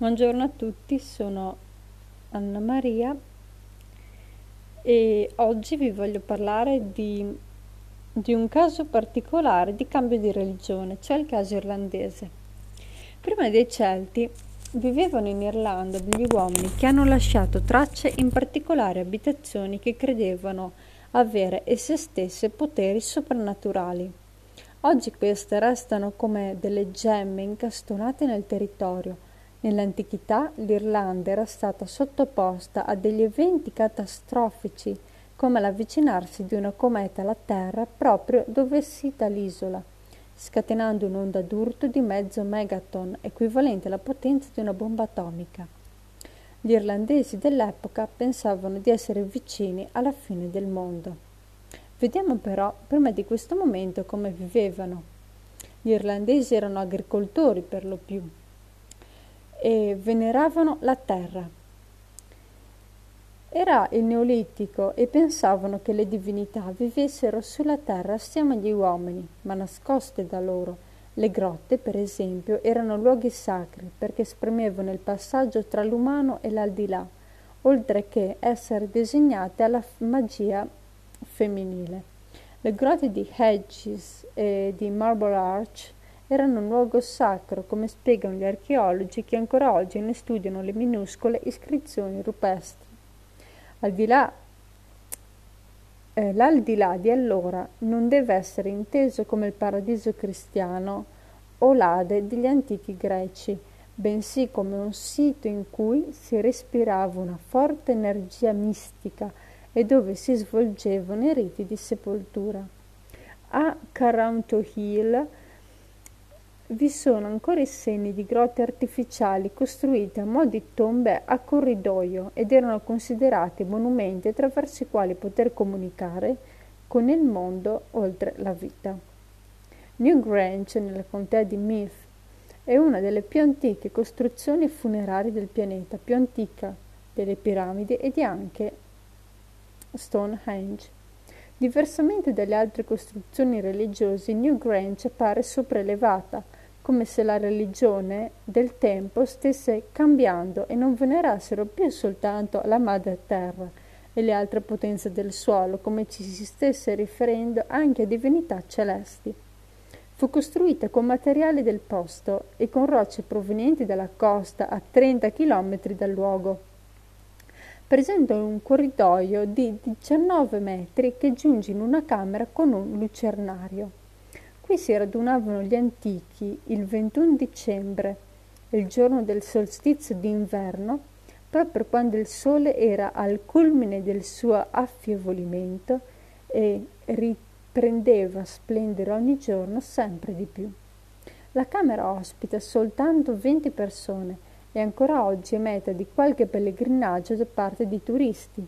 Buongiorno a tutti, sono Anna Maria e oggi vi voglio parlare di, di, un caso particolare di cambio di religione, cioè il caso irlandese. Prima dei Celti vivevano in Irlanda degli uomini che hanno lasciato tracce in particolari abitazioni che credevano avere esse stesse poteri soprannaturali. Oggi queste restano come delle gemme incastonate nel territorio Nell'antichità l'Irlanda era stata sottoposta a degli eventi catastrofici come l'avvicinarsi di una cometa alla Terra proprio dove sita l'isola, scatenando un'onda d'urto di mezzo megaton, equivalente alla potenza di una bomba atomica. Gli irlandesi dell'epoca pensavano di essere vicini alla fine del mondo. Vediamo però prima di questo momento come vivevano. Gli irlandesi erano agricoltori per lo più, e veneravano la terra. Era il Neolitico e pensavano che le divinità vivessero sulla terra assieme agli uomini, ma nascoste da loro. Le grotte, per esempio, erano luoghi sacri perché esprimevano il passaggio tra l'umano e l'aldilà, oltre che essere designate alla magia femminile. Le grotte di Hedges e di Marble Arch erano un luogo sacro, come spiegano gli archeologi che ancora oggi ne studiano le minuscole iscrizioni rupestri. Al di là, eh, l'aldilà di allora non deve essere inteso come il paradiso cristiano o l'Ade degli antichi greci, bensì come un sito in cui si respirava una forte energia mistica e dove si svolgevano i riti di sepoltura. A Caranto Hill vi sono ancora i segni di grotte artificiali costruite a mo' di tombe a corridoio ed erano considerati monumenti attraverso i quali poter comunicare con il mondo oltre la vita. New Grange, nella contea di Meath, è una delle più antiche costruzioni funerarie del pianeta, più antica delle piramidi e di anche Stonehenge. Diversamente dalle altre costruzioni religiose, New Grange appare sopraelevata, come se la religione del tempo stesse cambiando e non venerassero più soltanto la madre terra e le altre potenze del suolo, come ci si stesse riferendo anche a divinità celesti. Fu costruita con materiali del posto e con rocce provenienti dalla costa a 30 km dal luogo. Presenta un corridoio di 19 metri che giunge in una camera con un lucernario. Qui si radunavano gli antichi il 21 dicembre, il giorno del solstizio d'inverno, proprio quando il sole era al culmine del suo affievolimento e riprendeva a splendere ogni giorno sempre di più. La camera ospita soltanto 20 persone e ancora oggi è meta di qualche pellegrinaggio da parte di turisti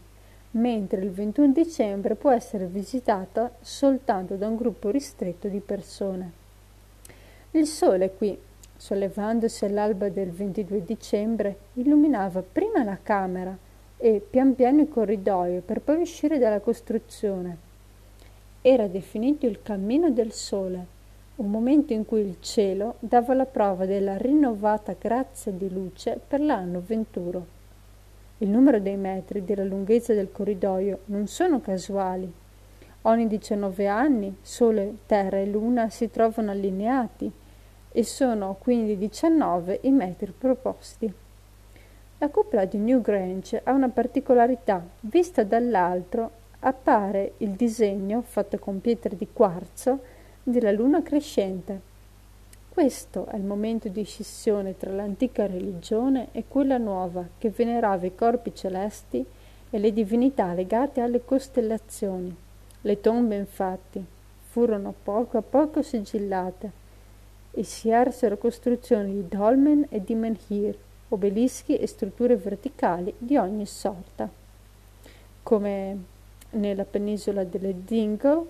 mentre il 21 dicembre può essere visitata soltanto da un gruppo ristretto di persone. Il sole qui, sollevandosi all'alba del 22 dicembre, illuminava prima la camera e pian piano il corridoio per poi uscire dalla costruzione. Era definito il cammino del sole, un momento in cui il cielo dava la prova della rinnovata grazia di luce per l'anno venturo. Il numero dei metri della lunghezza del corridoio non sono casuali. Ogni 19 anni Sole, Terra e Luna si trovano allineati e sono quindi 19 i metri proposti. La cupola di New Grange ha una particolarità. Vista dall'alto appare il disegno, fatto con pietre di quarzo, della luna crescente. Questo è il momento di scissione tra l'antica religione e quella nuova che venerava i corpi celesti e le divinità legate alle costellazioni. Le tombe infatti furono poco a poco sigillate e si ersero costruzioni di dolmen e di menhir, obelischi e strutture verticali di ogni sorta, come nella penisola delle Dingle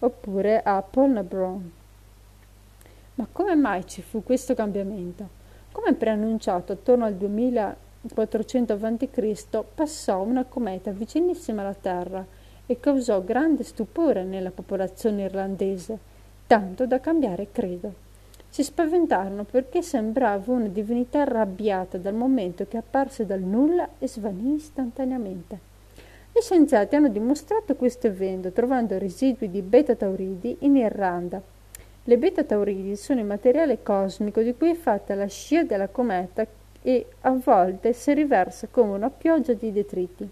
oppure a Polnabron. Ma come mai ci fu questo cambiamento? Come preannunciato attorno al 2400 a.C., passò una cometa vicinissima alla Terra e causò grande stupore nella popolazione irlandese, tanto da cambiare credo. si spaventarono perché sembrava una divinità arrabbiata dal momento che apparse dal nulla e svanì istantaneamente. Gli scienziati hanno dimostrato questo evento trovando residui di beta-tauridi in Irlanda. Le beta-tauridi sono il materiale cosmico di cui è fatta la scia della cometa e a volte si riversa come una pioggia di detriti.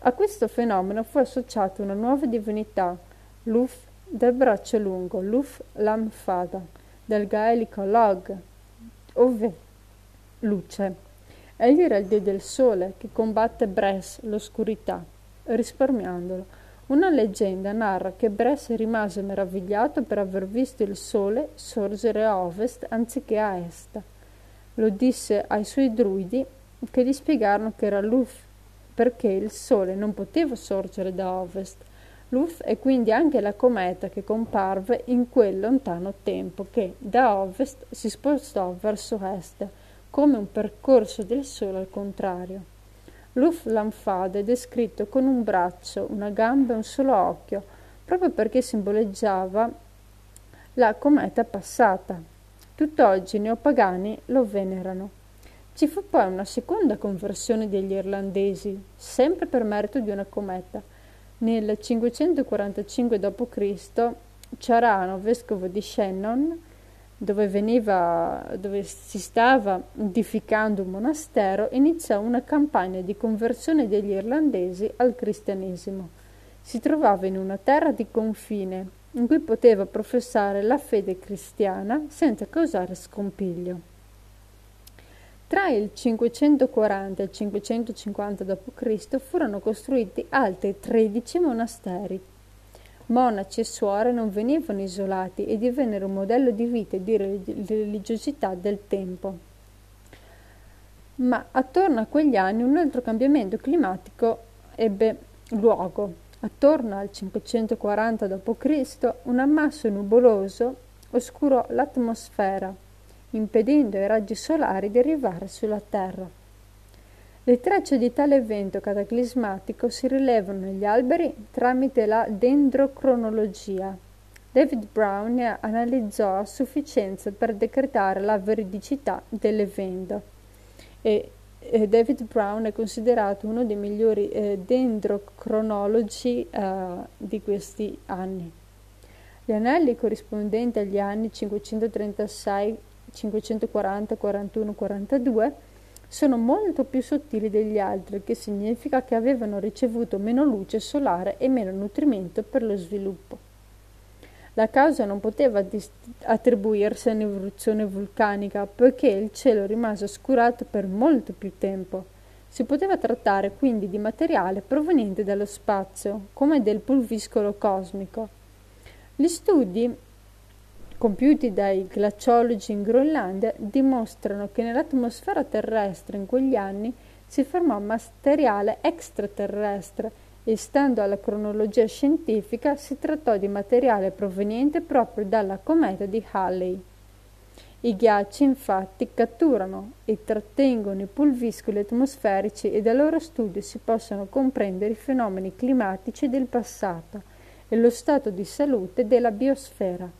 A questo fenomeno fu associata una nuova divinità, Luf del braccio lungo, Luf Lamfada del gaelico log, ove luce. Egli era il dio del sole che combatte Bres, l'oscurità, risparmiandolo. Una leggenda narra che Bres rimase meravigliato per aver visto il sole sorgere a ovest anziché a est. Lo disse ai suoi druidi che gli spiegarono che era Luf, perché il sole non poteva sorgere da ovest, Luf è quindi anche la cometa che comparve in quel lontano tempo che da ovest si spostò verso est, come un percorso del Sole al contrario. Luf Lamfade è descritto con un braccio, una gamba e un solo occhio, proprio perché simboleggiava la cometa passata. Tutt'oggi i neopagani lo venerano. Ci fu poi una seconda conversione degli irlandesi, sempre per merito di una cometa, nel 545 d.C. Ciarano, vescovo di Shannon, dove, veniva, dove si stava edificando un monastero, iniziò una campagna di conversione degli irlandesi al cristianesimo. Si trovava in una terra di confine in cui poteva professare la fede cristiana senza causare scompiglio. Tra il 540 e il 550 d.C. furono costruiti altri 13 monasteri. Monaci e suore non venivano isolati e divennero un modello di vita e di religiosità del tempo. Ma attorno a quegli anni un altro cambiamento climatico ebbe luogo. Attorno al 540 d.C. un ammasso nuvoloso oscurò l'atmosfera impedendo ai raggi solari di arrivare sulla Terra. Le tracce di tale evento cataclismatico si rilevano negli alberi tramite la dendrocronologia. David Brown ne analizzò a sufficienza per decretare la veridicità dell'evento e David Brown è considerato uno dei migliori eh, dendrocronologi eh, di questi anni. Gli anelli corrispondenti agli anni 536 540, 41, 42 sono molto più sottili degli altri, che significa che avevano ricevuto meno luce solare e meno nutrimento per lo sviluppo. La causa non poteva attribuirsi a un'evoluzione vulcanica, poiché il cielo rimase oscurato per molto più tempo. Si poteva trattare quindi di materiale proveniente dallo spazio, come del pulviscolo cosmico. Gli studi compiuti dai glaciologi in Groenlandia dimostrano che nell'atmosfera terrestre in quegli anni si formò materiale extraterrestre e stando alla cronologia scientifica si trattò di materiale proveniente proprio dalla cometa di Halley. I ghiacci infatti catturano e trattengono i pulviscoli atmosferici e dal loro studio si possono comprendere i fenomeni climatici del passato e lo stato di salute della biosfera.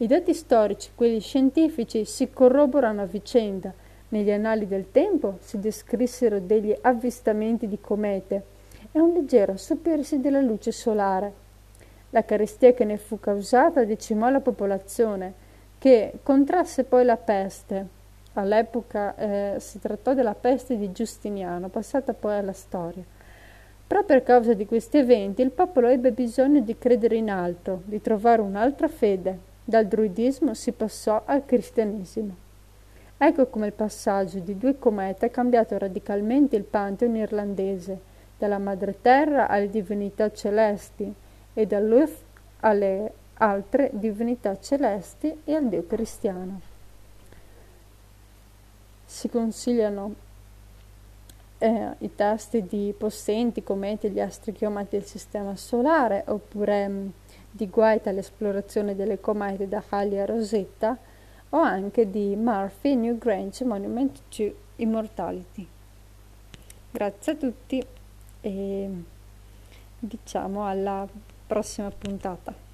I dati storici, quelli scientifici, si corroborano a vicenda. Negli annali del tempo si descrissero degli avvistamenti di comete e un leggero assopirsi della luce solare. La carestia che ne fu causata decimò la popolazione, che contrasse poi la peste. All'epoca eh, si trattò della peste di Giustiniano, passata poi alla storia. Proprio a causa di questi eventi il popolo ebbe bisogno di credere in altro, di trovare un'altra fede, dal druidismo si passò al cristianesimo. Ecco come il passaggio di due comete ha cambiato radicalmente il pantheon irlandese, dalla madre terra alle divinità celesti e dall'Uth alle altre divinità celesti e al Dio cristiano. Si consigliano eh, i testi di possenti cometi gli astri chiomati del sistema solare oppure mh, di Guaita all'esplorazione delle comete da Halley a Rosetta o anche di Murphy New Grange Monument to Immortality. Grazie a tutti e diciamo alla prossima puntata.